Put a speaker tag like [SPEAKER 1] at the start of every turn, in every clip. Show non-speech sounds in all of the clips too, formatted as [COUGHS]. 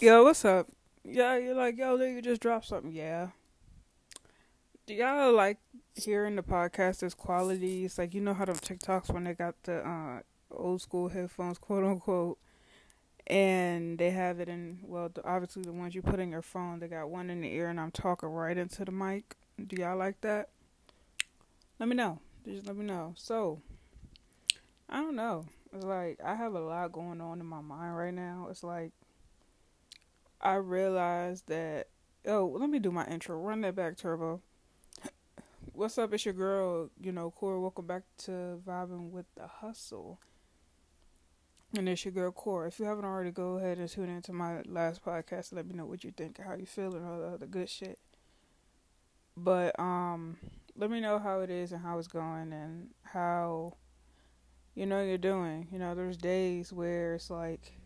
[SPEAKER 1] Yo, what's up? Yeah, you're like, yo, you just drop something. Yeah. Do y'all like hearing the podcast as qualities? Like, you know how them TikToks when they got the uh, old school headphones, quote unquote, and they have it in, well, the, obviously the ones you put in your phone, they got one in the ear and I'm talking right into the mic. Do y'all like that? Let me know. Just let me know. So, I don't know. It's like, I have a lot going on in my mind right now. It's like, I realized that. Oh, let me do my intro. Run that back, Turbo. [LAUGHS] What's up? It's your girl, you know, Core. Welcome back to Vibing with the Hustle. And it's your girl, Core. If you haven't already, go ahead and tune into my last podcast. Let me know what you think, how you feel, and all the other good shit. But um, let me know how it is and how it's going and how you know you're doing. You know, there's days where it's like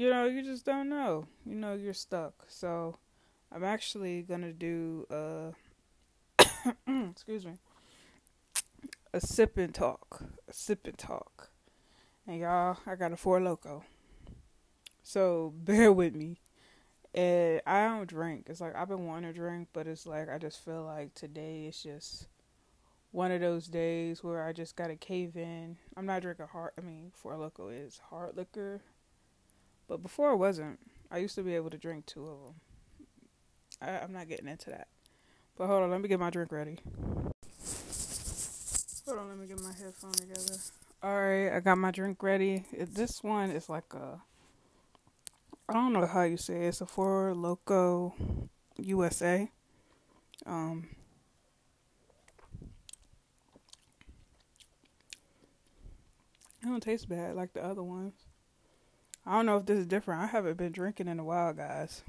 [SPEAKER 1] you know, you just don't know. You know, you're stuck. So I'm actually gonna do a [COUGHS] excuse me a sip and talk, a sip and talk, and y'all, I got a four loco. So [LAUGHS] bear with me. And I don't drink. It's like I've been wanting to drink, but it's like I just feel like today is just one of those days where I just gotta cave in. I'm not drinking hard. I mean, four loco is hard liquor but before it wasn't. I used to be able to drink two of them. I, I'm not getting into that. But hold on, let me get my drink ready. Hold on, let me get my headphone together. Alright, I got my drink ready. This one is like a. I don't know how you say it. It's a Four Loco USA. Um, it don't taste bad like the other ones. I don't know if this is different. I haven't been drinking in a while, guys.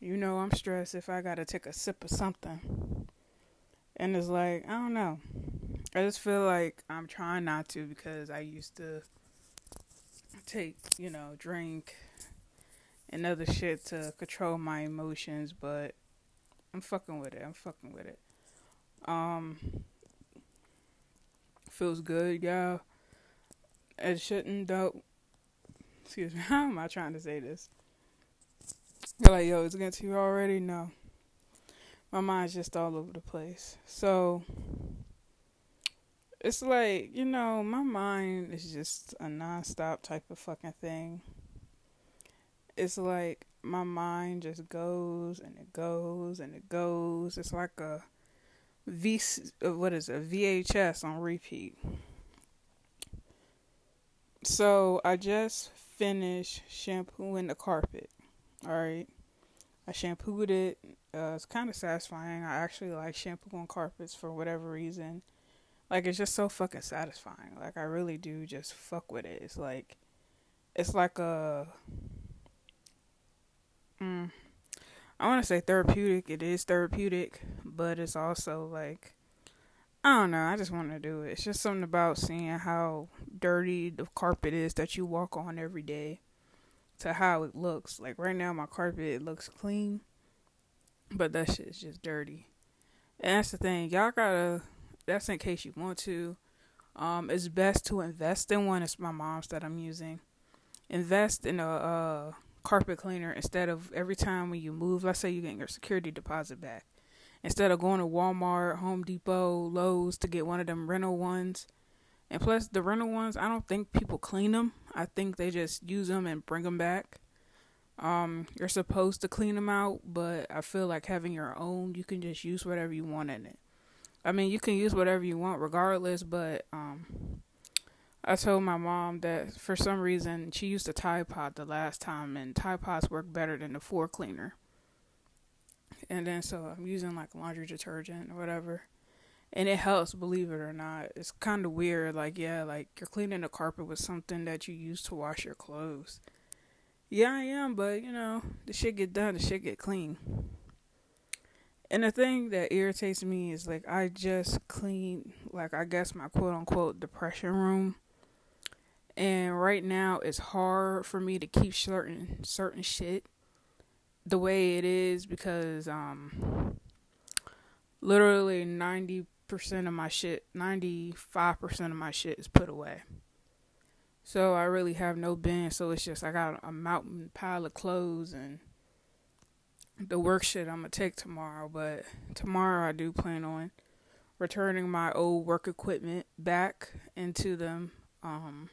[SPEAKER 1] You know, I'm stressed if I gotta take a sip of something. And it's like, I don't know. I just feel like I'm trying not to because I used to take, you know, drink and other shit to control my emotions, but I'm fucking with it. I'm fucking with it. Um feels good, y'all it shouldn't though. Excuse me. [LAUGHS] How am I trying to say this? You're like, yo, it's against you already? No. My mind's just all over the place. So it's like, you know, my mind is just a nonstop type of fucking thing. It's like my mind just goes and it goes and it goes. It's like a V what is it? A VHS on repeat. So I just finished shampooing the carpet. All right. I shampooed it. Uh, it's kind of satisfying. I actually like shampooing carpets for whatever reason. Like it's just so fucking satisfying. Like I really do just fuck with it. It's like it's like a mm, I want to say therapeutic. It is therapeutic, but it's also like I don't know. I just want to do it. It's just something about seeing how dirty the carpet is that you walk on every day to how it looks. Like right now, my carpet looks clean, but that shit is just dirty. And that's the thing. Y'all gotta. That's in case you want to. Um, it's best to invest in one. It's my mom's that I'm using. Invest in a uh, carpet cleaner instead of every time when you move. Let's say you're getting your security deposit back instead of going to Walmart, Home Depot, Lowe's to get one of them rental ones. And plus, the rental ones, I don't think people clean them. I think they just use them and bring them back. Um, you're supposed to clean them out, but I feel like having your own, you can just use whatever you want in it. I mean, you can use whatever you want regardless, but um, I told my mom that for some reason she used a Tide Pod the last time, and Tide Pods work better than the floor cleaner and then so I'm using like laundry detergent or whatever. And it helps, believe it or not. It's kind of weird. Like, yeah, like you're cleaning the carpet with something that you use to wash your clothes. Yeah, I am, but you know, the shit get done, the shit get clean. And the thing that irritates me is like I just cleaned, like I guess my quote unquote depression room. And right now it's hard for me to keep certain certain shit the way it is because um literally 90% of my shit 95% of my shit is put away So I really have no bin. So it's just I got a mountain pile of clothes and the work shit I'm gonna take tomorrow. But tomorrow I do plan on returning my old work equipment back into them. Um,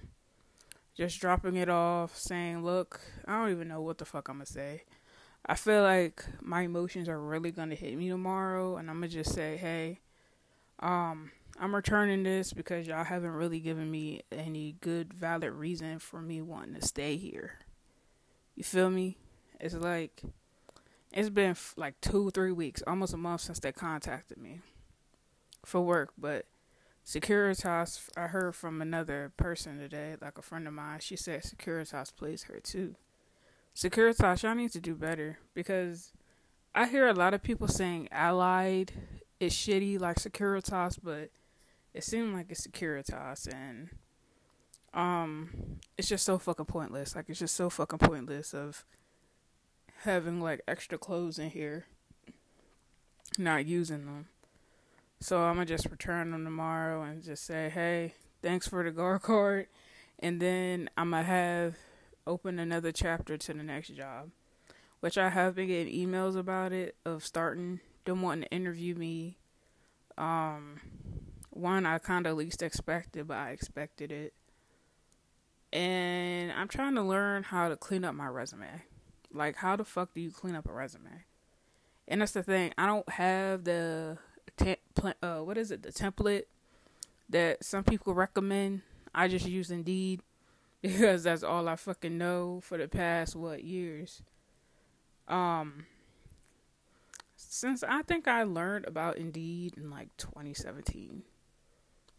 [SPEAKER 1] just dropping it off, saying, "Look, I don't even know what the fuck I'm gonna say." I feel like my emotions are really gonna hit me tomorrow, and I'm gonna just say, "Hey, um, I'm returning this because y'all haven't really given me any good, valid reason for me wanting to stay here." You feel me? It's like it's been like two, three weeks, almost a month since they contacted me for work, but Securitas, I heard from another person today, like a friend of mine. She said Securitas plays her too. Securitas, y'all need to do better because I hear a lot of people saying Allied is shitty like Securitas, but it seemed like it's Securitas and um it's just so fucking pointless. Like it's just so fucking pointless of having like extra clothes in here, not using them. So I'm gonna just return them tomorrow and just say, hey, thanks for the guard card, and then I'm gonna have open another chapter to the next job, which I have been getting emails about it of starting them wanting to interview me. Um, one I kind of least expected, but I expected it, and I'm trying to learn how to clean up my resume. Like, how the fuck do you clean up a resume? And that's the thing. I don't have the te- uh, what is it? The template that some people recommend. I just use Indeed [LAUGHS] because that's all I fucking know for the past what years. Um, since I think I learned about Indeed in like 2017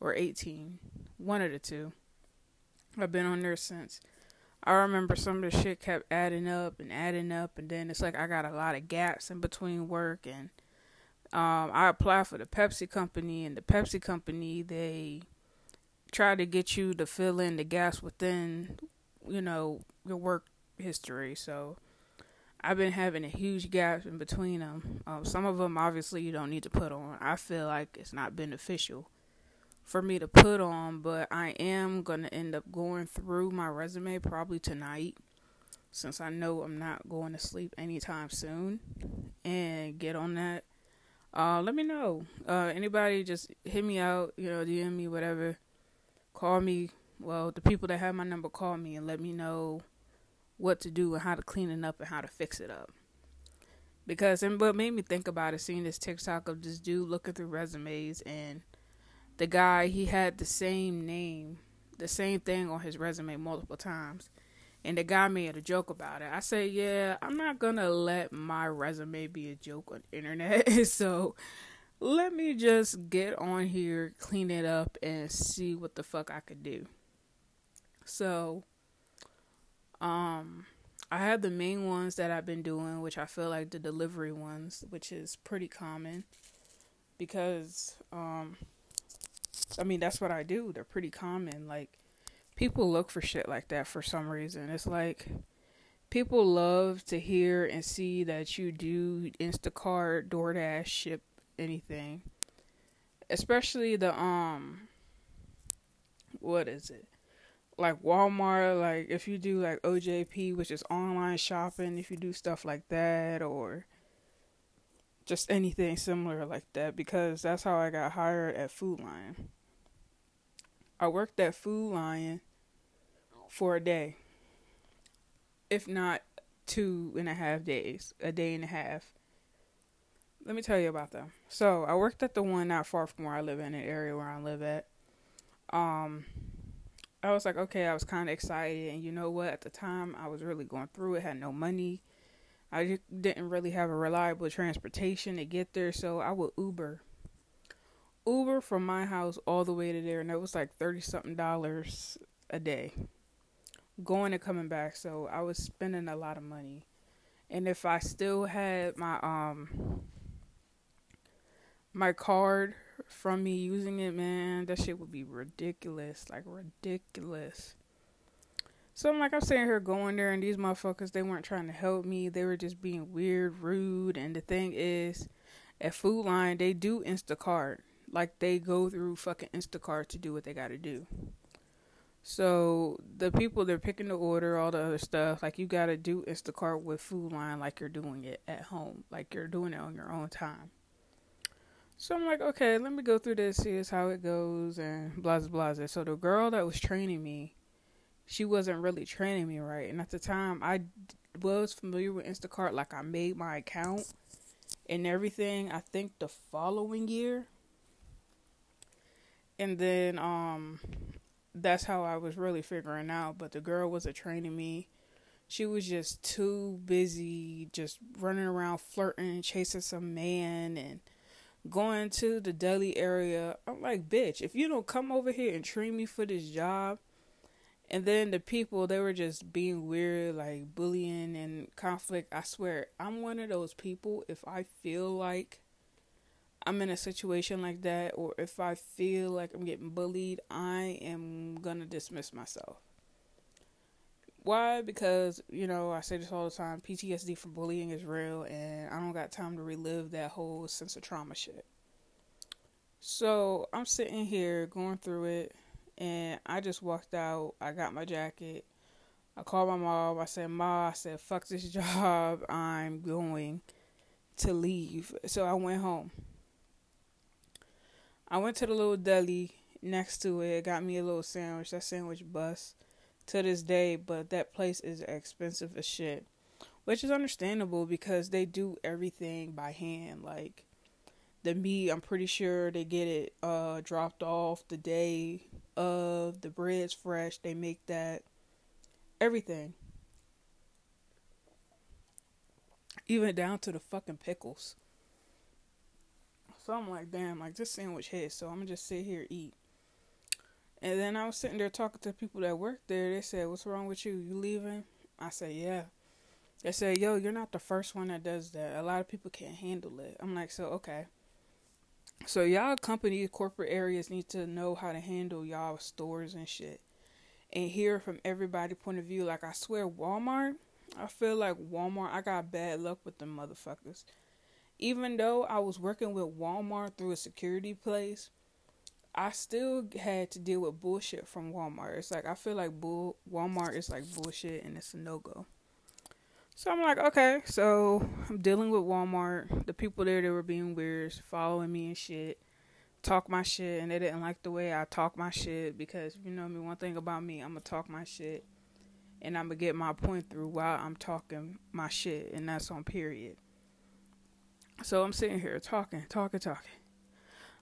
[SPEAKER 1] or 18, one of the two. I've been on there since. I remember some of the shit kept adding up and adding up, and then it's like I got a lot of gaps in between work and um, I applied for the Pepsi company, and the Pepsi company they try to get you to fill in the gaps within, you know, your work history. So I've been having a huge gap in between them. Um, some of them obviously you don't need to put on. I feel like it's not beneficial for me to put on, but I am gonna end up going through my resume probably tonight since I know I'm not going to sleep anytime soon and get on that uh, let me know. Uh, anybody just hit me out, you know, DM me, whatever. Call me. Well, the people that have my number call me and let me know what to do and how to clean it up and how to fix it up. Because and what made me think about it, seeing this TikTok of this dude looking through resumes and the guy he had the same name, the same thing on his resume multiple times and the guy made a joke about it. I said, yeah, I'm not gonna let my resume be a joke on the internet. [LAUGHS] so let me just get on here, clean it up, and see what the fuck I could do. So, um, I have the main ones that I've been doing, which I feel like the delivery ones, which is pretty common because, um, I mean, that's what I do. They're pretty common. Like, people look for shit like that for some reason. It's like people love to hear and see that you do Instacart, DoorDash, ship anything. Especially the um what is it? Like Walmart, like if you do like OGP, which is online shopping, if you do stuff like that or just anything similar like that because that's how I got hired at Food Lion. I worked at Food Lion for a day, if not two and a half days, a day and a half. Let me tell you about them. So I worked at the one not far from where I live in, an area where I live at. Um, I was like, okay, I was kind of excited, and you know what? At the time, I was really going through it. Had no money. I didn't really have a reliable transportation to get there, so I would Uber. Uber from my house all the way to there, and it was like thirty something dollars a day going and coming back, so I was spending a lot of money. And if I still had my um my card from me using it, man, that shit would be ridiculous, like ridiculous. So I'm like, I'm sitting here going there, and these motherfuckers, they weren't trying to help me. They were just being weird, rude. And the thing is, at Food Lion, they do Instacart. Like, they go through fucking Instacart to do what they gotta do. So the people they're picking the order, all the other stuff, like you gotta do Instacart with Food Lion like you're doing it at home, like you're doing it on your own time. So I'm like, okay, let me go through this, see how it goes, and blah blah blah. So the girl that was training me, she wasn't really training me right, and at the time I was familiar with Instacart, like I made my account and everything. I think the following year, and then um, that's how I was really figuring out. But the girl wasn't training me. She was just too busy, just running around flirting, chasing some man, and going to the deli area. I'm like, bitch, if you don't come over here and train me for this job, and then the people they were just being weird, like bullying and conflict. I swear, I'm one of those people. If I feel like I'm in a situation like that, or if I feel like I'm getting bullied, I am gonna dismiss myself. Why? Because, you know, I say this all the time PTSD from bullying is real, and I don't got time to relive that whole sense of trauma shit. So I'm sitting here going through it, and I just walked out. I got my jacket. I called my mom. I said, Ma, I said, fuck this [LAUGHS] job. I'm going to leave. So I went home. I went to the little deli next to it, got me a little sandwich. That sandwich bust to this day, but that place is expensive as shit. Which is understandable because they do everything by hand. Like the meat, I'm pretty sure they get it uh dropped off the day of the bread's fresh. They make that everything. Even down to the fucking pickles. So I'm like, damn, like this sandwich hits, so I'm gonna just sit here eat. And then I was sitting there talking to people that work there. They said, "What's wrong with you? You leaving?" I said, "Yeah." They said, "Yo, you're not the first one that does that. A lot of people can't handle it." I'm like, "So okay." So y'all companies, corporate areas need to know how to handle y'all stores and shit, and hear from everybody' point of view. Like I swear, Walmart. I feel like Walmart. I got bad luck with them motherfuckers. Even though I was working with Walmart through a security place, I still had to deal with bullshit from Walmart. It's like I feel like bull Walmart is like bullshit and it's a no go. So I'm like, okay, so I'm dealing with Walmart. The people there they were being weird, following me and shit, talk my shit, and they didn't like the way I talk my shit because you know me. One thing about me, I'm gonna talk my shit, and I'm gonna get my point through while I'm talking my shit, and that's on period. So I'm sitting here talking, talking, talking.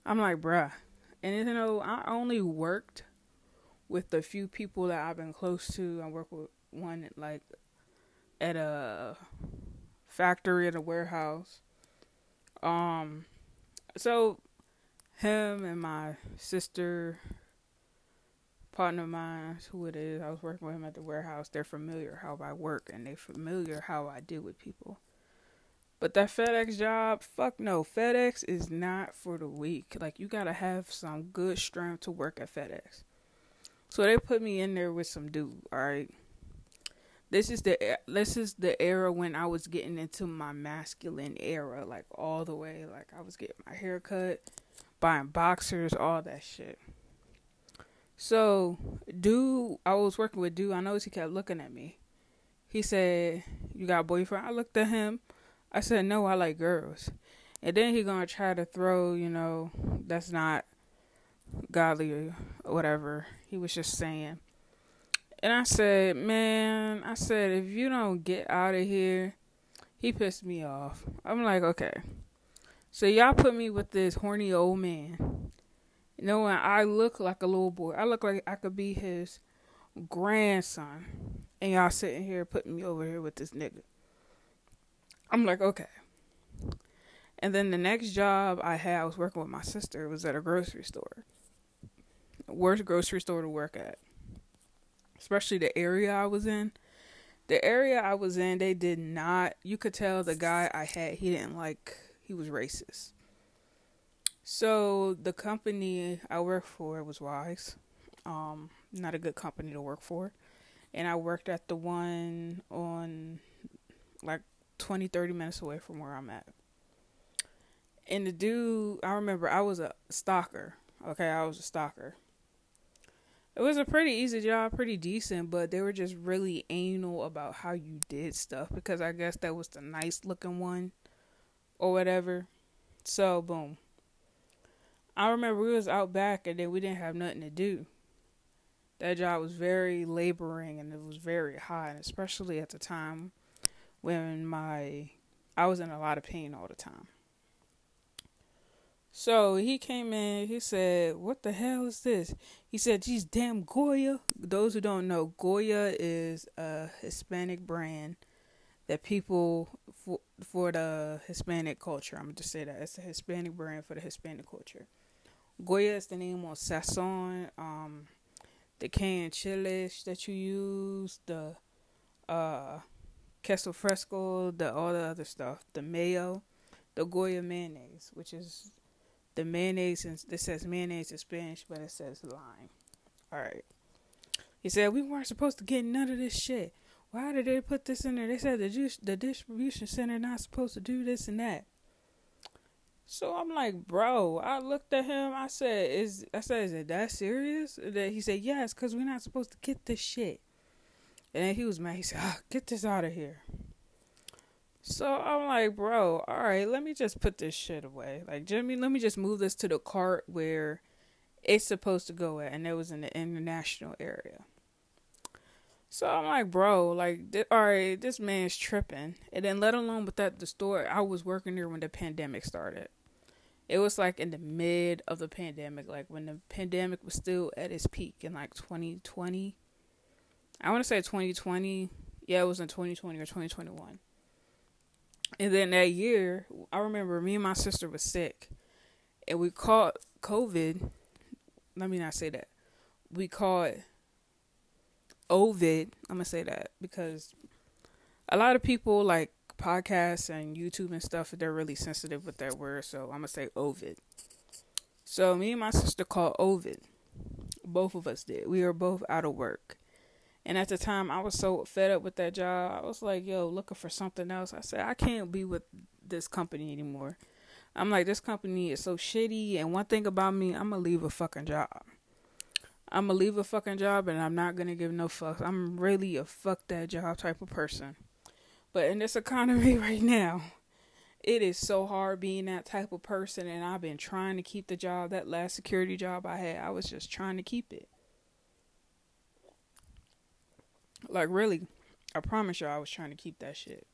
[SPEAKER 1] I'm like, bruh, and you know, I only worked with the few people that I've been close to. I work with one like at a factory at a warehouse. Um, so him and my sister, partner of mine, who it is, I was working with him at the warehouse. They're familiar how I work and they're familiar how I deal with people. But that FedEx job, fuck no. FedEx is not for the weak. Like you gotta have some good strength to work at FedEx. So they put me in there with some dude. All right. This is the this is the era when I was getting into my masculine era, like all the way. Like I was getting my hair cut, buying boxers, all that shit. So, dude, I was working with dude. I noticed he kept looking at me. He said, "You got a boyfriend?" I looked at him. I said, no, I like girls. And then he gonna try to throw, you know, that's not godly or whatever. He was just saying. And I said, man, I said, if you don't get out of here, he pissed me off. I'm like, okay. So y'all put me with this horny old man. You know, when I look like a little boy, I look like I could be his grandson. And y'all sitting here putting me over here with this nigga. I'm like, okay. And then the next job I had, I was working with my sister, was at a grocery store. Worst grocery store to work at. Especially the area I was in. The area I was in, they did not, you could tell the guy I had, he didn't like, he was racist. So the company I worked for was Weis. Um, not a good company to work for. And I worked at the one on like 20, 30 minutes away from where I'm at. And the dude, I remember I was a stalker. Okay, I was a stalker. It was a pretty easy job, pretty decent, but they were just really anal about how you did stuff because I guess that was the nice looking one or whatever. So, boom. I remember we was out back and then we didn't have nothing to do. That job was very laboring and it was very hot, especially at the time when my I was in a lot of pain all the time. So he came in, he said, What the hell is this? He said, These damn Goya. Those who don't know, Goya is a Hispanic brand that people for for the Hispanic culture. I'm gonna just say that it's a Hispanic brand for the Hispanic culture. Goya is the name on Sazon, um, the canned chilies that you use, the uh queso fresco, the all the other stuff, the mayo, the Goya mayonnaise, which is the mayonnaise. And this says mayonnaise in Spanish, but it says lime. All right. He said we weren't supposed to get none of this shit. Why did they put this in there? They said the juice, the distribution center not supposed to do this and that. So I'm like, bro. I looked at him. I said, "Is I said, is it that serious?" That he said, "Yes, because we're not supposed to get this shit." And then he was mad. He said, oh, "Get this out of here." So I'm like, bro, all right, let me just put this shit away. Like, Jimmy, let me just move this to the cart where it's supposed to go at, and it was in the international area. So I'm like, bro, like, th- all right, this man's tripping. And then, let alone with that, the store, I was working there when the pandemic started. It was like in the mid of the pandemic, like when the pandemic was still at its peak in like 2020. I want to say 2020. Yeah, it was in 2020 or 2021. And then that year, I remember me and my sister was sick, and we caught COVID. Let me not say that. We caught Ovid. I'm gonna say that because a lot of people like podcasts and YouTube and stuff. They're really sensitive with that word, so I'm gonna say Ovid. So me and my sister called Ovid. Both of us did. We were both out of work. And at the time, I was so fed up with that job. I was like, yo, looking for something else. I said, I can't be with this company anymore. I'm like, this company is so shitty. And one thing about me, I'm going to leave a fucking job. I'm going to leave a fucking job and I'm not going to give no fucks. I'm really a fuck that job type of person. But in this economy [LAUGHS] right now, it is so hard being that type of person. And I've been trying to keep the job. That last security job I had, I was just trying to keep it. Like really, I promise y'all I was trying to keep that shit.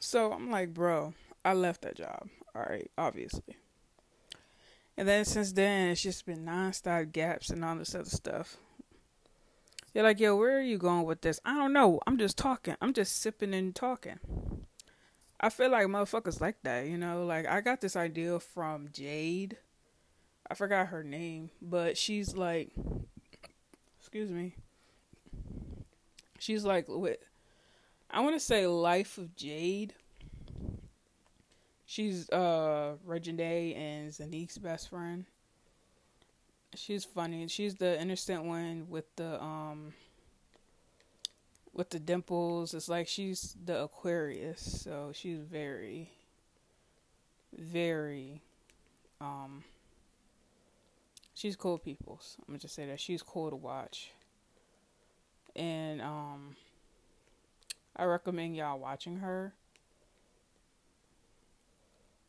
[SPEAKER 1] So I'm like, bro, I left that job. All right, obviously. And then since then, it's just been nonstop gaps and all this other stuff. They're like, yo, where are you going with this? I don't know. I'm just talking. I'm just sipping and talking. I feel like motherfuckers like that, you know? Like, I got this idea from Jade. I forgot her name, but she's like, excuse me. She's like with I want to say Life of Jade. She's uh Reginae and Zonnique's best friend. She's funny. She's the innocent one with the um with the dimples. It's like she's the Aquarius, so she's very very um she's cool peoples. I'm gonna just say that she's cool to watch and um, I recommend y'all watching her.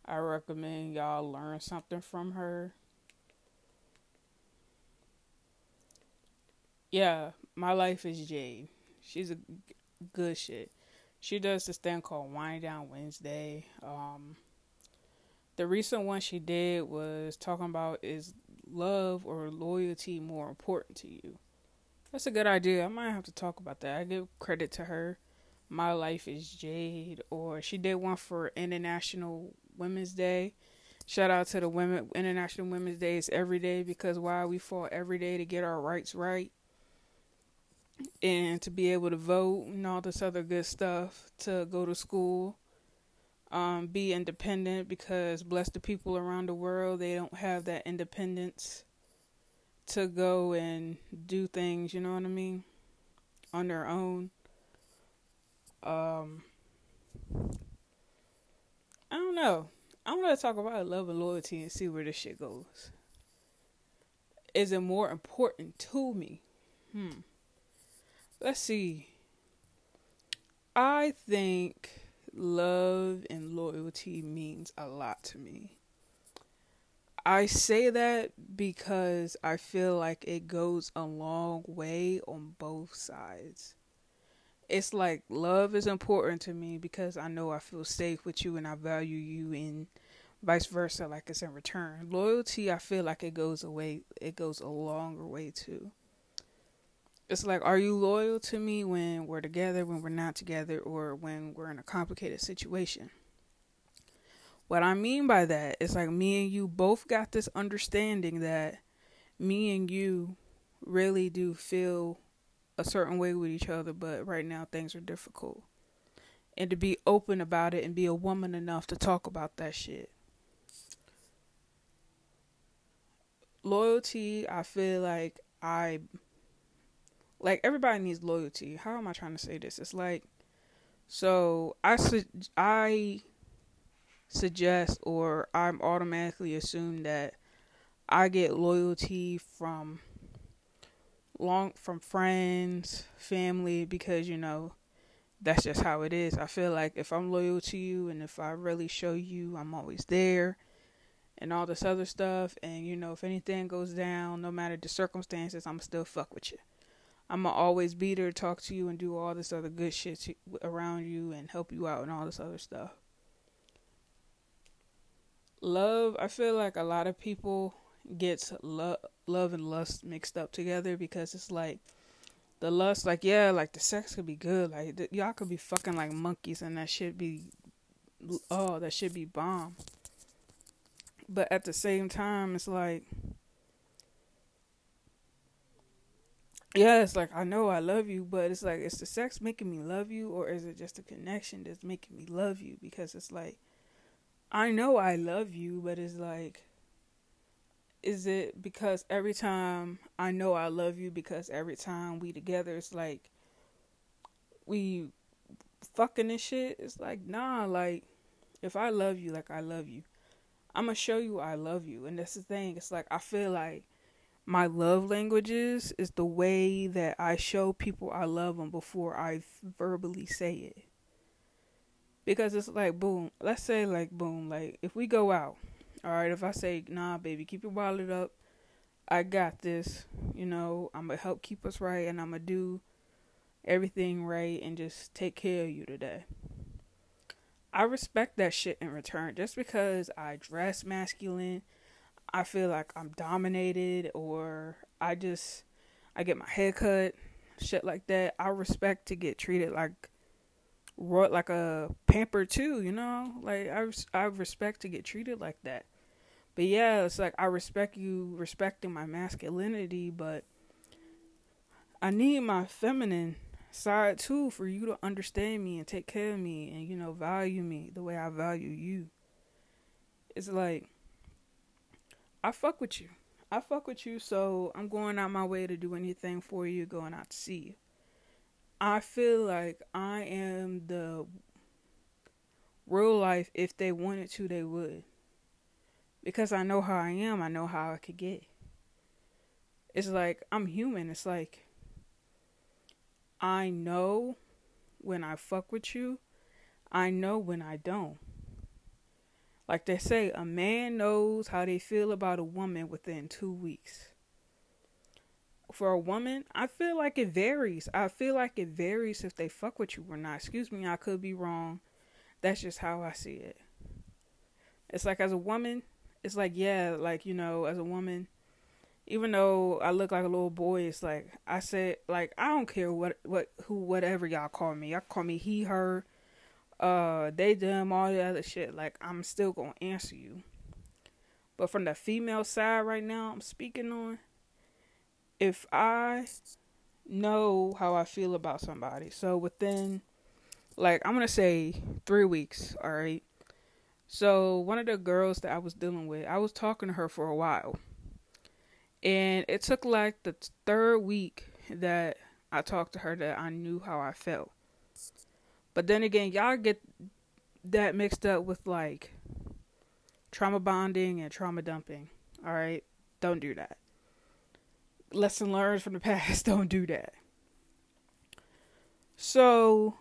[SPEAKER 1] I recommend y'all learn something from her. Yeah, my life is Jade. She's a good shit. She does this thing called Wind Down Wednesday. Um, the recent one she did was talking about is love or loyalty more important to you? That's a good idea. I might have to talk about that. I give credit to her. My life is Jade, or she did one for International Women's Day. Shout out to the women International Women's Day is every day because why we fought every day to get our rights right and to be able to vote and all this other good stuff to go to school um, be independent because bless the people around the world they don't have that independence to go and do things, you know what I mean, on their own. Um, I don't know. I want to talk about love and loyalty and see where this shit goes. is it more important to me? Hmm. Let's see. I think love and loyalty means a lot to me. I say that because I feel like it goes a long way on both sides. It's like love is important to me because I know I feel safe with you and I value you and vice versa like it's in return. Loyalty I feel like it goes away it goes a longer way too. It's like are you loyal to me when we're together, when we're not together or when we're in a complicated situation? What I mean by that is like me and you both got this understanding that me and you really do feel a certain way with each other, but right now things are difficult. And to be open about it and be a woman enough to talk about that shit. Loyalty, I feel like I like everybody needs loyalty. How am I trying to say this? It's like so I I suggest or I'm automatically assume that I get loyalty from long from friends, family because you know that's just how it is. I feel like if I'm loyal to you and if I really show you I'm always there and all this other stuff and you know if anything goes down no matter the circumstances I'm still fuck with you. I'm gonna always be there talk to you and do all this other good shit to, around you and help you out and all this other stuff love i feel like a lot of people gets love love and lust mixed up together because it's like the lust like yeah like the sex could be good like the, y'all could be fucking like monkeys and that should be oh that should be bomb. But at the same time it's like yeah it's like i know i love you but it's like is the sex making me love you or is it just a connection that's making me love you? Because it's like I know I love you, but it's like, is it because every time I know I love you because every time we together, it's like we fucking and shit? It's like, nah, like, if I love you, like I love you, I'm gonna show you I love you. And that's the thing. It's like, I feel like my love languages is the way that I show people I love them before I verbally say it because it's like boom let's say like boom like if we go out all right if i say nah baby keep your wallet up. I got this you know i'm gonna help keep us right and i'm gonna do everything right and just take care of you today. I respect that shit in return. Just because i dress masculine i feel like i'm dominated or i just i get my hair cut shit like that i respect to get treated like like a pamper too, you know. Like I I respect to get treated like that. But yeah, it's like I respect you respecting my masculinity, but I need my feminine side too for you to understand me and take care of me and you know value me the way I value you. It's like I fuck with you. I fuck with you, so I'm going out my way to do anything for you, going out to see you. I feel like I am the real life. If they wanted to, they would. Because I know how I am, I know how I could get. It's like I'm human. It's like I know when I fuck with you, I know when I don't. Like they say, a man knows how they feel about a woman within two weeks for a woman, I feel like it varies. I feel like it varies if they fuck with you or not. Excuse me, I could be wrong. That's just how I see it. It's like as a woman, it's like yeah, like you know, as a woman, even though I look like a little boy, it's like I said, like I don't care what what who whatever y'all call me. Y'all call me he, her, uh, they, them, all the other shit. Like I'm still gonna answer you. But from the female side right now, I'm speaking on if I know how I feel about somebody, so within like I'm gonna say three weeks, all right. So one of the girls that I was dealing with, I was talking to her for a while, and it took like the third week that I talked to her that I knew how I felt. But then again, y'all get that mixed up with like trauma bonding and trauma dumping. All right, don't do that. Lesson learned from the [LAUGHS] past. Don't do that. So,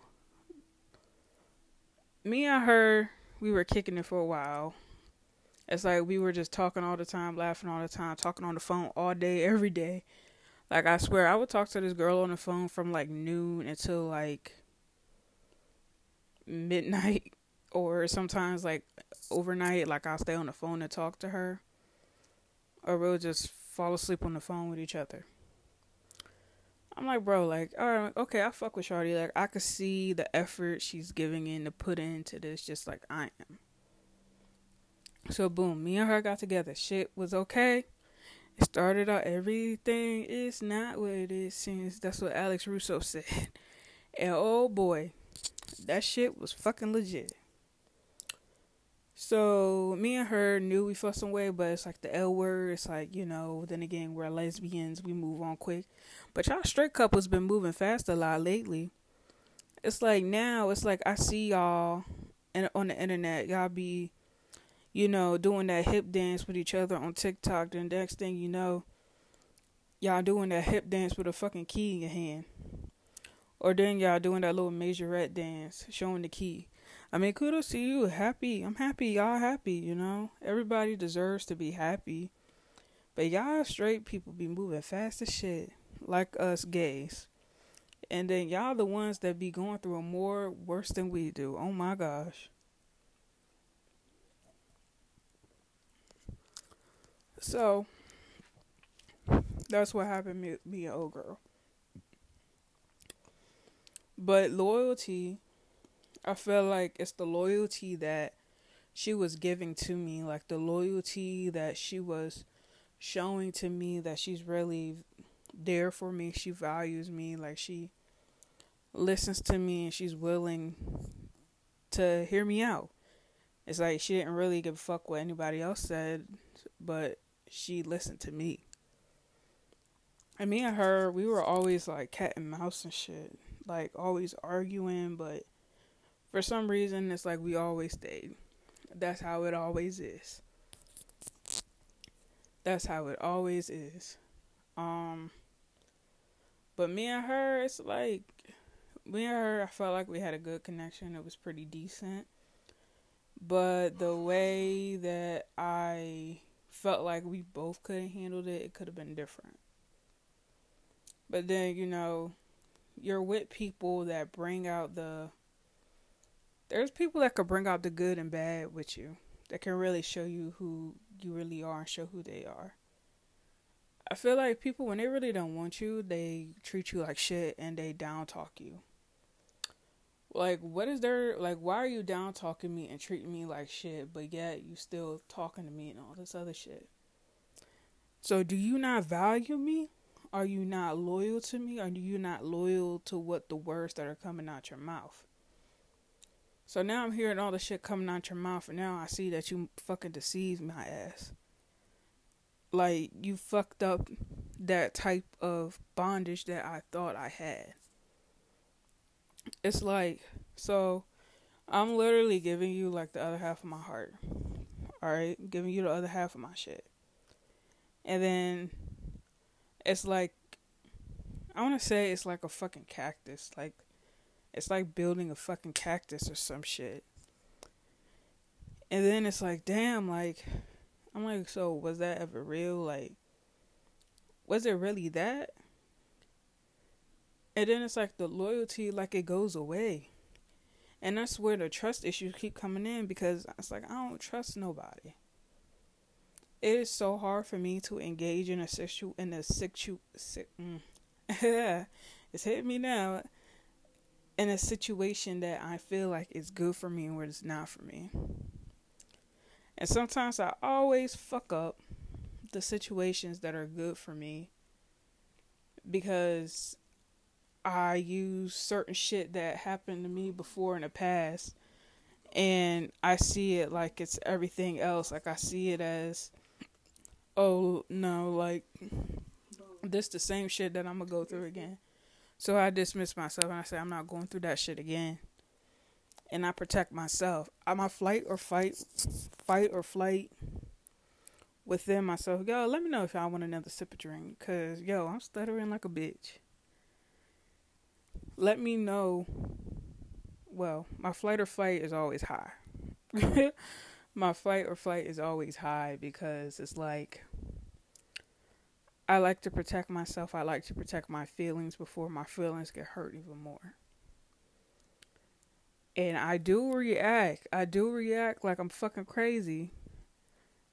[SPEAKER 1] me and her, we were kicking it for a while. It's like we were just talking all the time, laughing all the time, talking on the phone all day, every day. Like I swear, I would talk to this girl on the phone from like noon until like midnight, [LAUGHS] or sometimes like overnight. Like I'll stay on the phone and talk to her, or we'll just fall asleep on the phone with each other. I'm like, bro, like, all right, okay, I fuck with Shawty. Like, I could see the effort she's giving in to put into this, just like I am. So, boom, me and her got together. Shit was okay. It started out, everything is not what it is seems. That's what Alex Russo [LAUGHS] said. And oh boy, that shit was fucking legit. So me and her knew we felt some way, but it's like the L word. It's like you know. Then again, we're lesbians. We move on quick. But y'all straight couples been moving fast a lot lately. It's like now. It's like I see y'all, and on the internet, y'all be, you know, doing that hip dance with each other on TikTok. Then next thing you know, y'all doing that hip dance with a fucking key in your hand. Or then y'all doing that little majorette dance, showing the key. I mean, kudos to you. Happy. I'm happy. Y'all happy, you know? Everybody deserves to be happy. But y'all straight people be moving fast as shit. Like us gays. And then y'all the ones that be going through a more worse than we do. Oh my gosh. So that's what happened me me old girl. But loyalty I feel like it's the loyalty that she was giving to me, like the loyalty that she was showing to me that she's really there for me. She values me, like she listens to me and she's willing to hear me out. It's like she didn't really give a fuck what anybody else said, but she listened to me. And me and her, we were always like cat and mouse and shit. Like always arguing, but for some reason, it's like we always stayed. That's how it always is. That's how it always is. Um, but me and her, it's like me and her. I felt like we had a good connection. It was pretty decent. But the way that I felt like we both could have handled it, it could have been different. But then, you know, you're with people that bring out the there's people that could bring out the good and bad with you that can really show you who you really are and show who they are. I feel like people when they really don't want you, they treat you like shit and they down talk you. Like what is there like why are you down talking me and treating me like shit but yet you still talking to me and all this other shit? So do you not value me? Are you not loyal to me? Are you not loyal to what the words that are coming out your mouth? So now I'm hearing all the shit coming out your mouth, and now I see that you fucking deceived my ass. Like, you fucked up that type of bondage that I thought I had. It's like, so I'm literally giving you like the other half of my heart. Alright? Giving you the other half of my shit. And then it's like, I want to say it's like a fucking cactus. Like, it's like building a fucking cactus or some shit. And then it's like, damn, like, I'm like, so was that ever real? Like, was it really that? And then it's like the loyalty, like, it goes away. And that's where the trust issues keep coming in because it's like, I don't trust nobody. It is so hard for me to engage in a situ in a situ. Si- mm. [LAUGHS] it's hitting me now in a situation that I feel like is good for me and where it's not for me. And sometimes I always fuck up the situations that are good for me because I use certain shit that happened to me before in the past and I see it like it's everything else. Like I see it as oh no, like this the same shit that I'm gonna go through again. So I dismiss myself and I say I'm not going through that shit again. And I protect myself. I'm a flight or fight, fight or flight within myself, yo, let me know if y'all want another sip of drink. Cause yo, I'm stuttering like a bitch. Let me know. Well, my flight or flight is always high. [LAUGHS] my flight or flight is always high because it's like I like to protect myself. I like to protect my feelings before my feelings get hurt even more. And I do react. I do react like I'm fucking crazy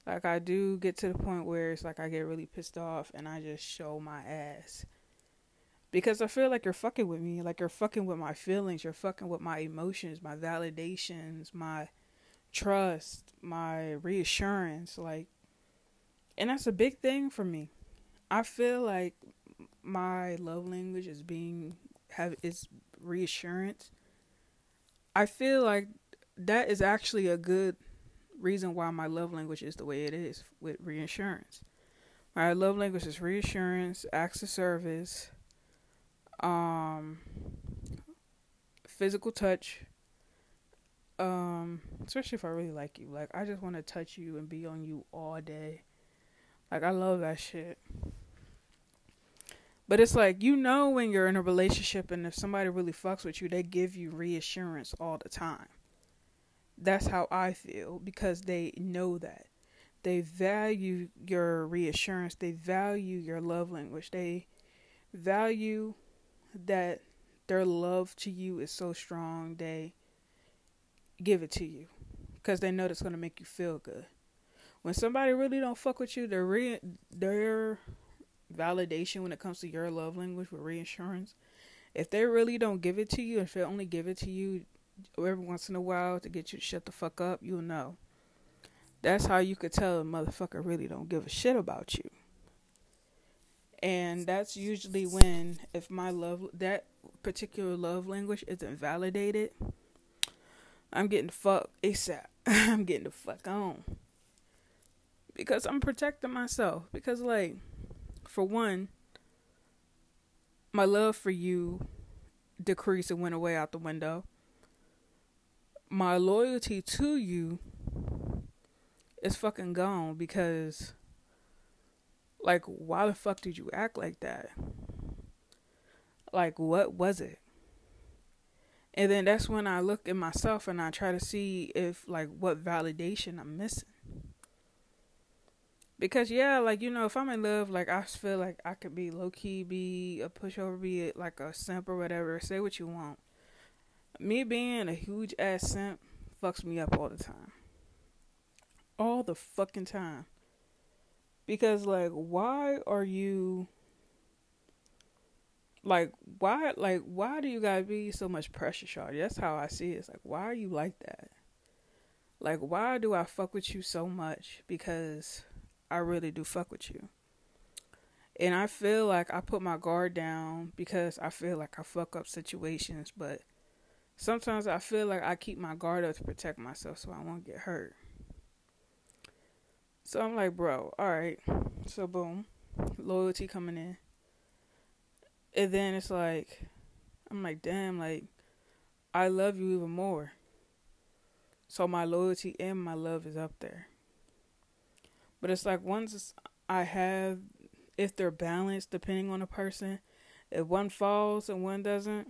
[SPEAKER 1] like I do get to the point where it's like I get really pissed off and I just show my ass. Because I feel like you're fucking with me, like you're fucking with my feelings, you're fucking with my emotions, my validations, my trust, my reassurance, like and that's a big thing for me. I feel like my love language is being have is reassurance. I feel like that is actually a good reason why my love language is the way it is with reassurance. My love language is reassurance, acts of service, um, physical touch. Um, especially if I really like you. Like I just want to touch you and be on you all day. Like I love that shit. But it's like you know when you're in a relationship and if somebody really fucks with you, they give you reassurance all the time. That's how I feel because they know that. They value your reassurance, they value your love language. They value that their love to you is so strong, they give it to you because they know it's going to make you feel good. When somebody really don't fuck with you, their re- their validation when it comes to your love language with reassurance, if they really don't give it to you, if they only give it to you every once in a while to get you to shut the fuck up, you'll know. That's how you could tell a motherfucker really don't give a shit about you. And that's usually when, if my love, that particular love language isn't validated, I'm getting fucked ASAP. [LAUGHS] I'm getting the fuck on. Because I'm protecting myself. Because, like, for one, my love for you decreased and went away out the window my loyalty to you is fucking gone because like why the fuck did you act like that? Like what was it? And then that's when I look at myself and I try to see if like what validation I'm missing. Because yeah, like you know, if I'm in love, like I feel like I could be low key, be a pushover, be like a simp or whatever. Say what you want me being a huge ass simp fucks me up all the time. All the fucking time. Because like why are you like why like why do you gotta be so much pressure shot? That's how I see it. It's like why are you like that? Like why do I fuck with you so much? Because I really do fuck with you. And I feel like I put my guard down because I feel like I fuck up situations, but sometimes I feel like I keep my guard up to protect myself so I won't get hurt. So I'm like, bro, all right. So boom, loyalty coming in. And then it's like, I'm like, damn, like, I love you even more. So my loyalty and my love is up there. But it's like once I have, if they're balanced, depending on the person, if one falls and one doesn't,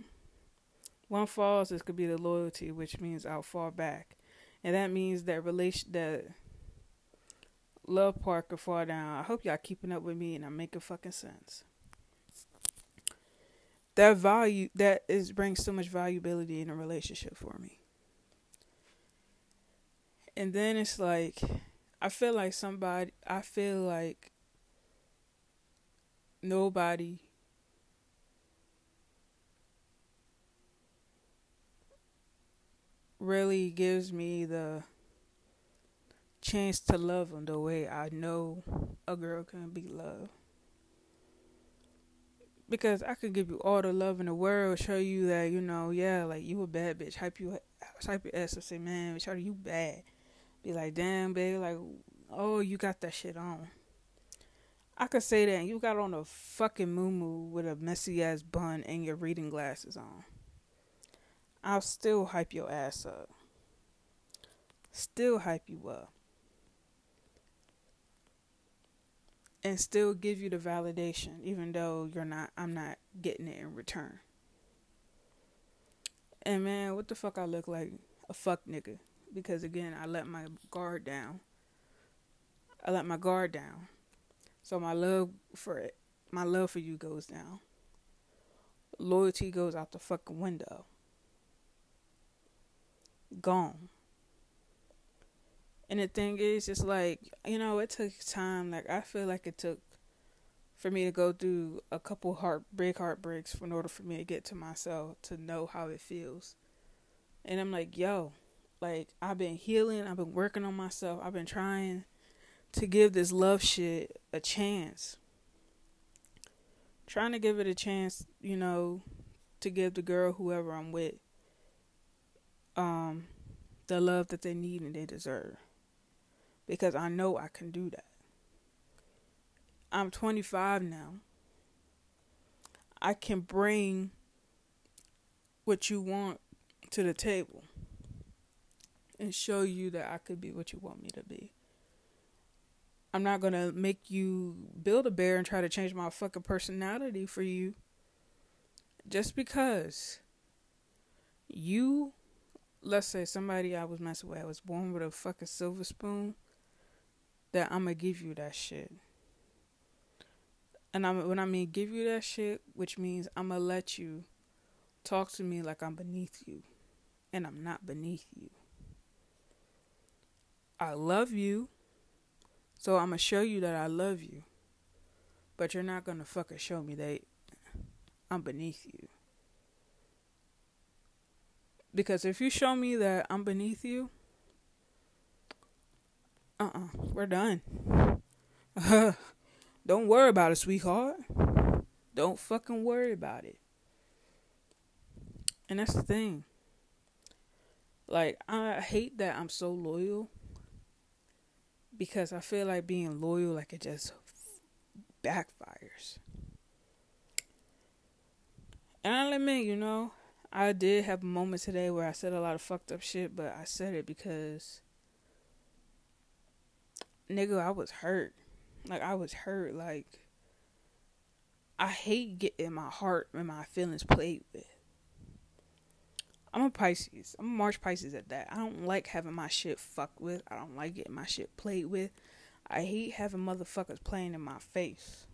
[SPEAKER 1] one falls, this could be the loyalty, which means I'll fall back, and that means that relation that love part could fall down. I hope y'all keeping up with me and I'm making fucking sense. That value that is brings so much valuability in a relationship for me. And then it's like I feel like somebody I feel like nobody really gives me the chance to love them the way I know a girl can be loved. Because I could give you all the love in the world, show you that, you know, yeah, like you a bad bitch, hype you hype your ass up, say, man, show you bad. Be like, damn, babe, like, oh, you got that shit on. I could say that you got on a fucking moo with a messy ass bun and your reading glasses on. I'll still hype your ass up. Still hype you up. and still give you the validation, even though you're not, I'm not getting it in return. And man, what the fuck I look like? A fuck nigga. Because again, I let my guard down. I let my guard down. So my love for it, my love for you goes down. Loyalty goes out the fucking window. Gone. And the thing is, it's like, you know, it took time. Like, I feel like it took for me to go through a couple heart big heartbreaks in order for me to get to myself to know how it feels. And I'm like, yo, like I've been healing, I've been working on myself, I've been trying to give this love shit a chance. Trying to give it a chance, you know, to give the girl whoever I'm with um the love that they need and they deserve. Because I know I can do that. I'm 25 now. I can bring what you want to the table and show you that I could be what you want me to be. I'm not going to make you build a bear and try to change my fucking personality for you just because you let's say somebody I was messing with I was born with a fucking silver spoon that I'm gonna give you that shit. And I'm when I mean give you that shit, which means I'm gonna let you talk to me like I'm beneath you, and I'm not beneath you. I love you, so I'm gonna show you that I love you, but you're not gonna fucking show me that I'm beneath you. Because if you show me that I'm beneath you, uh uh-uh, uh, we are done. [LAUGHS] Don't worry about it, sweetheart. Don't fucking worry about it. And that's the thing. Like, I hate that I'm so loyal because I feel like being loyal, like, it just backfires. And I'll admit, you know, I did have a moment today where I said a lot of fucked up shit, but I said it because, nigga, I was hurt. Like I was hurt. Like I hate getting my heart and my feelings played with. I'm a Pisces. I'm a March Pisces at that. I don't like having my shit fucked with. I don't like getting my shit played with. I hate having motherfuckers playing in my face.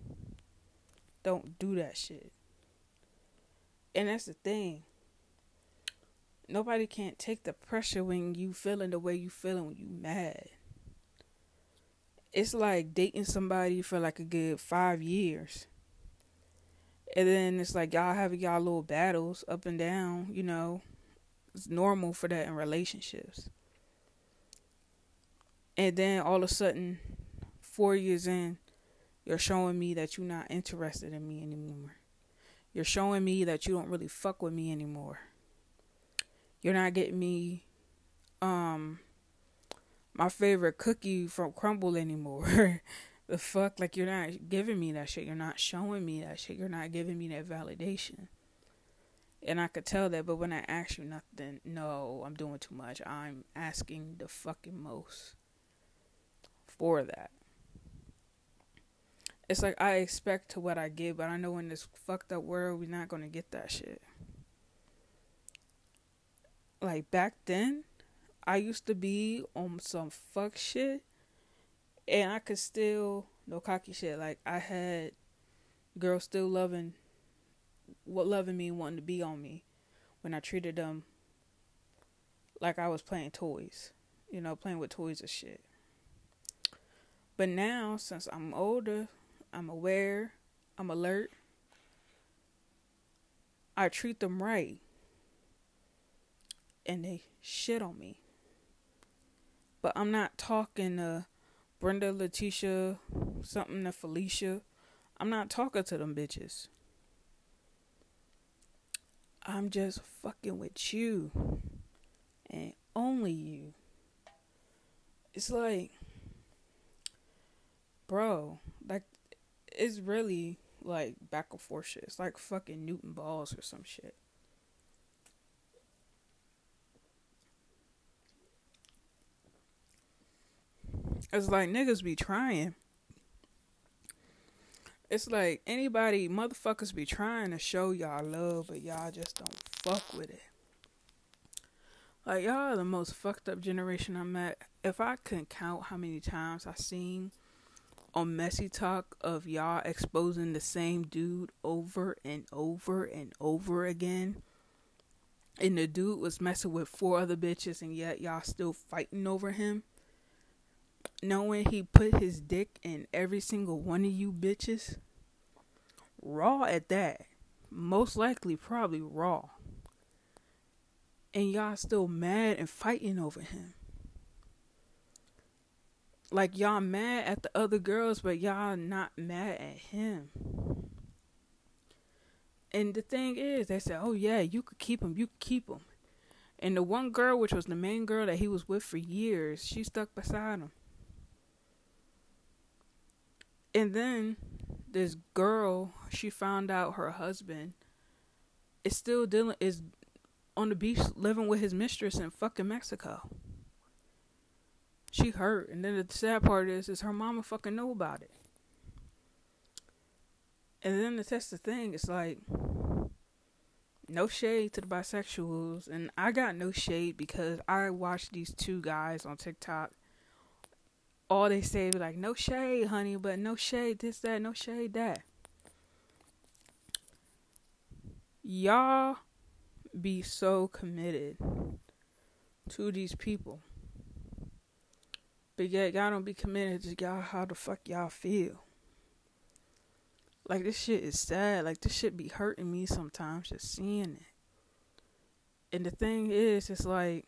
[SPEAKER 1] Don't do that shit. And that's the thing. Nobody can't take the pressure when you feeling the way you feeling when you mad it's like dating somebody for like a good five years. And then it's like y'all have y'all little battles up and down, you know. It's normal for that in relationships. And then all of a sudden, four years in, you're showing me that you're not interested in me anymore. You're showing me that you don't really fuck with me anymore. You're not getting me um my favorite cookie from Crumbl anymore. [LAUGHS] the fuck? Like, you're not giving me that shit. You're not showing me that shit. You're not giving me that validation. And I could tell that, but when I ask you nothing, no, I'm doing too much. I'm asking the fucking most for that. It's like I expect to what I get, but I know in this fucked up world, we're not gonna get that shit. Like back then, I used to be on some fuck shit, and I could still no cocky shit. Like I had girls still loving, what loving me wanting to be on me, when I treated them like I was playing toys, you know, playing with toys and shit. But now, since I'm older, I'm aware, I'm alert. I treat them right, and they shit on me. But I'm not talking to Brenda, Letitia, something to Felicia. I'm not talking to them bitches. I'm just fucking with you. And only you. It's like, bro, like, it's really like back and forth shit. It's like fucking Newton balls or some shit. It's like niggas be trying. It's like anybody motherfuckers be trying to show y'all love, but y'all just don't fuck with it. Like y'all are the most fucked up generation I met. If I can count how many times I seen on messy talk of y'all exposing the same dude over and over and over again. And the dude was messing with four other bitches and yet y'all still fighting over him. Knowing he put his dick in every single one of you bitches. Raw at that. Most likely probably raw and y'all still mad and fighting over him. Like y'all mad at the other girls, but y'all not mad at him. And the thing is, they said, "Oh yeah, you could keep him. You could keep him." And the one girl, which was the main girl that he was with for years, she stuck beside him. And then this girl, she found out her husband is still dealing is on the beach living with his mistress in fucking Mexico. She hurt, and then the sad part is, is her mama fucking know about it. And then the test the thing, it's like no shade to the bisexuals, and I got no shade because I watched these two guys on TikTok. All they say is like, no shade, honey, but no shade, this, that, no shade, that. Y'all be so committed to these people. But yet y'all don't be committed to y'all how the fuck y'all feel. Like this shit is sad. Like this shit be hurting me sometimes just seeing it. And the thing is, it's like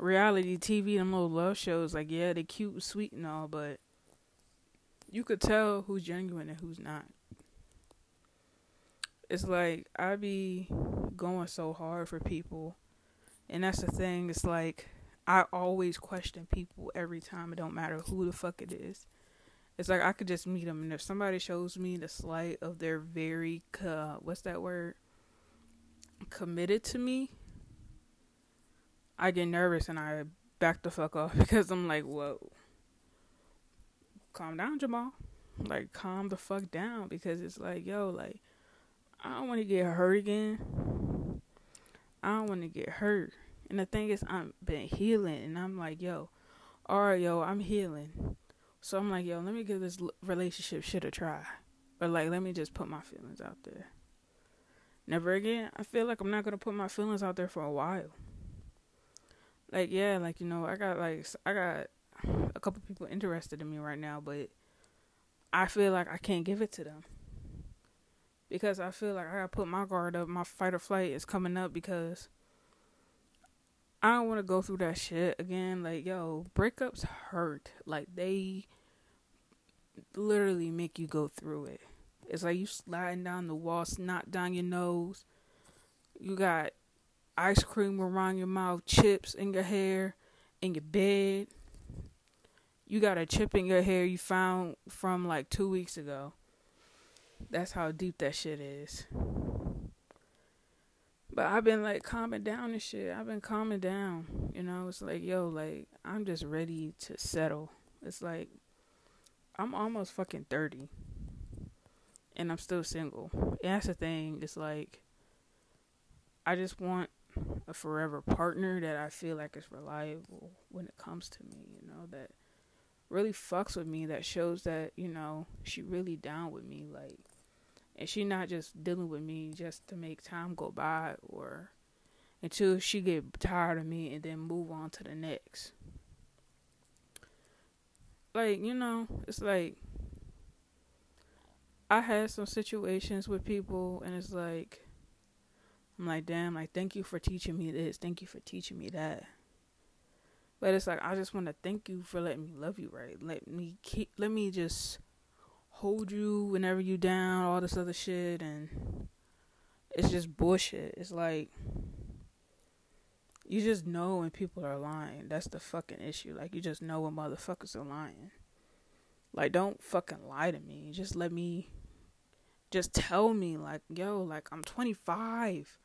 [SPEAKER 1] reality TV, them little love shows, like yeah, they cute and sweet and all, but you could tell who's genuine and who's not it's like I be going so hard for people, and that's the thing. It's like I always question people every time. It don't matter who the fuck it is. It's like I could just meet them, and if somebody shows me the slight of their very uh, what's that word committed to me, I get nervous and I back the fuck off [LAUGHS] because I'm like, whoa, calm down, Jamal. Like, calm the fuck down because it's like, yo, like I don't want to get hurt again. I don't want to get hurt. And the thing is, I've been healing, and I'm like, yo, all right, yo, I'm healing. So I'm like, yo, let me give this relationship shit a try. Or like, let me just put my feelings out there. Never again. I feel like I'm not gonna put my feelings out there for a while. Like, yeah, like you know, I got like I got a couple people interested in me right now, but I feel like I can't give it to them because I feel like I gotta put my guard up. My fight or flight is coming up because I don't want to go through that shit again. Like, yo, breakups hurt. Like, they literally make you go through it. It's like you sliding down the wall, snot down your nose. You got ice cream around your mouth, chips in your hair, in your bed. You got a chip in your hair you found from like two weeks ago. That's how deep that shit is. But I've been like calming down and shit. I've been calming down. You know, it's like, yo, like, I'm just ready to settle. It's like, I'm almost fucking 30. And I'm still single. And that's the thing. It's like, I just want a forever partner that I feel like is reliable when it comes to me, you know, that really fucks with me, that shows that, you know, she really down with me. Like, and she not just dealing with me just to make time go by or until she get tired of me and then move on to the next like you know it's like i had some situations with people and it's like i'm like damn like thank you for teaching me this thank you for teaching me that but it's like i just want to thank you for letting me love you right let me keep let me just hold you whenever you down, all this other shit, and it's just bullshit. It's like you just know when people are lying. That's the fucking issue. Like you just know when motherfuckers are lying. Like don't fucking lie to me. Just let me just tell me like, yo, like I'm 25.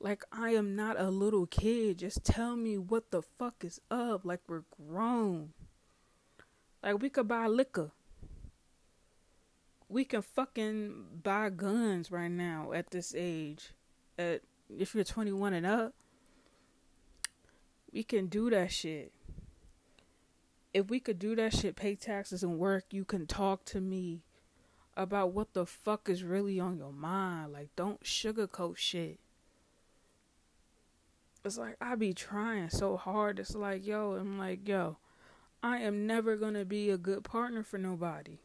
[SPEAKER 1] Like I am not a little kid. Just tell me what the fuck is up. Like we're grown. Like we could buy liquor. we can fucking buy guns right now at this age. At if you're 21 and up, we can do that shit. If we could do that shit, pay taxes and work, you can talk to me about what the fuck is really on your mind. Like, don't sugarcoat shit. It's like I be trying so hard. It's like, yo, I'm like, yo, I am never gonna be a good partner for nobody.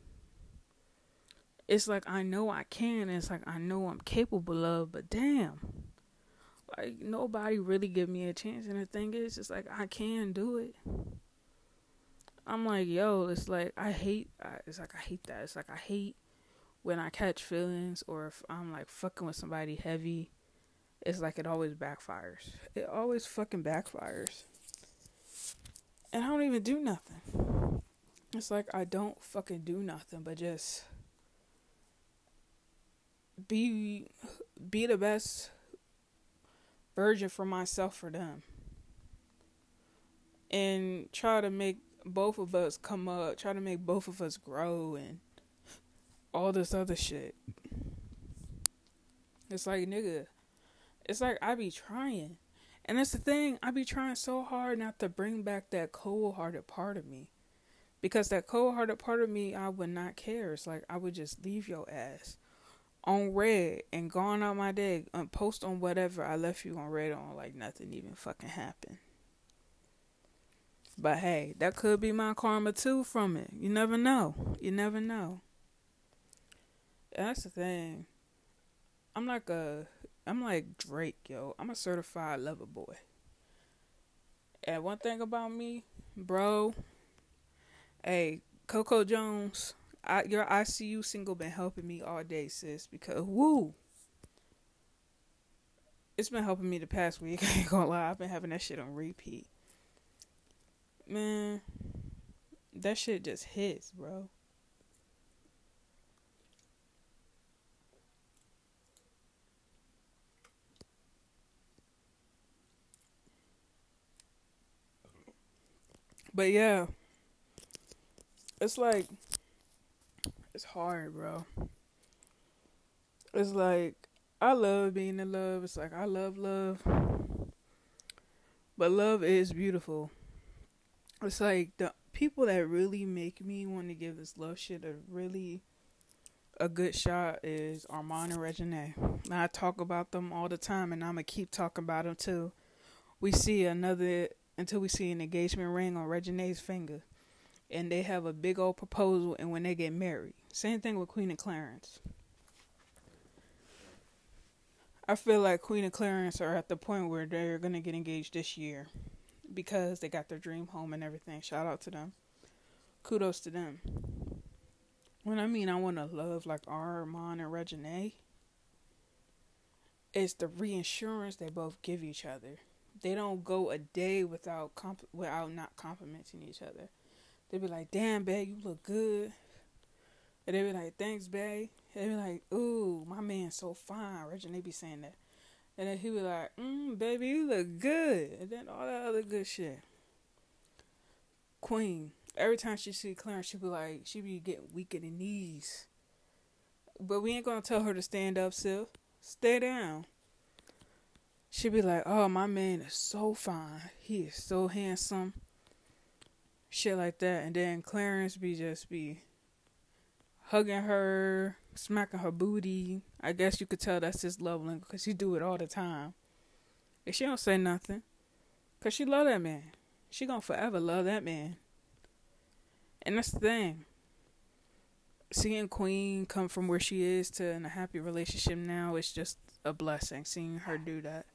[SPEAKER 1] It's like I know I can. It's like I know I'm capable of, but damn, like nobody really give me a chance. And the thing is, it's like I can do it. I'm like, yo, it's like I hate. It's like I hate that. It's like I hate when I catch feelings or if I'm like fucking with somebody heavy it's like it always backfires. It always fucking backfires. And I don't even do nothing. It's like I don't fucking do nothing but just be be the best version for myself for them. And try to make both of us come up, try to make both of us grow and all this other shit. It's like nigga, it's like I be trying. And that's the thing, I be trying so hard not to bring back that cold hearted part of me. Because that cold hearted part of me, I would not care. It's like I would just leave your ass on red and gone out my day and post on whatever I left you on red on like nothing even fucking happened. But hey, that could be my karma too from it. You never know. You never know. That's the thing. I'm like a I'm like Drake, yo. I'm a certified lover boy. And one thing about me, bro, hey, Coco Jones, I, your ICU single been helping me all day, sis, because woo. It's been helping me the past week. [LAUGHS] I ain't gonna lie. I've been having that shit on repeat. Man, that shit just hits, bro. But yeah, it's like it's hard, bro. It's like I love being in love. It's like I love love. But love is beautiful. It's like the people that really make me want to give this love shit a really a good shot is Armon and Reginae. I talk about them all the time and I'm going to keep talking about them too. We see another until we see an engagement ring on Reginae's finger. And they have a big old proposal and when they get married. Same thing with Queen and Clarence. I feel like Queen and Clarence are at the point where they're gonna get engaged this year because they got their dream home and everything. Shout out to them. Kudos to them. When I mean I want to love like Armon and Regine, it's the reassurance they both give each other they don't go a day without comp- without not complimenting each other. They'd be like, "Damn, babe, you look good," and they be like, "Thanks, babe." And they be like, "Ooh, my man's so fine." Reggie, they'd be saying that, and then he'd be like, "Mm, baby, you look good," and then all that other good shit. Queen, every time she see Clarence, she'd be like, she'd be getting weak in the knees. But we ain't gonna tell her to stand up, Sif. Stay down she'd be like, "Oh, my man is so fine. He is so handsome." Shit like that, and then Clarence be just be hugging her, smacking her booty. I guess you could tell that's his love language because he do it all the time. And she don't say nothing, cause she love that man. She gonna forever love that man. And that's the thing. Seeing Queen come from where she is to in a happy relationship now is just a blessing. Seeing her do that.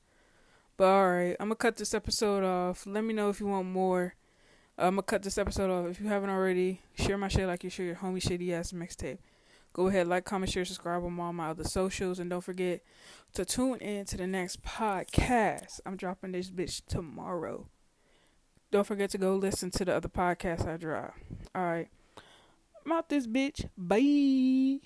[SPEAKER 1] But alright, I'm gonna cut this episode off. Let me know if you want more. Uh, I'm gonna cut this episode off. If you haven't already, share my shit like you share your homie shitty ass mixtape. Go ahead, like, comment, share, subscribe on all my other socials, and don't forget to tune in to the next podcast. I'm dropping this bitch tomorrow. Don't forget to go listen to the other podcasts I drop. Alright. I'm out this bitch. Bye.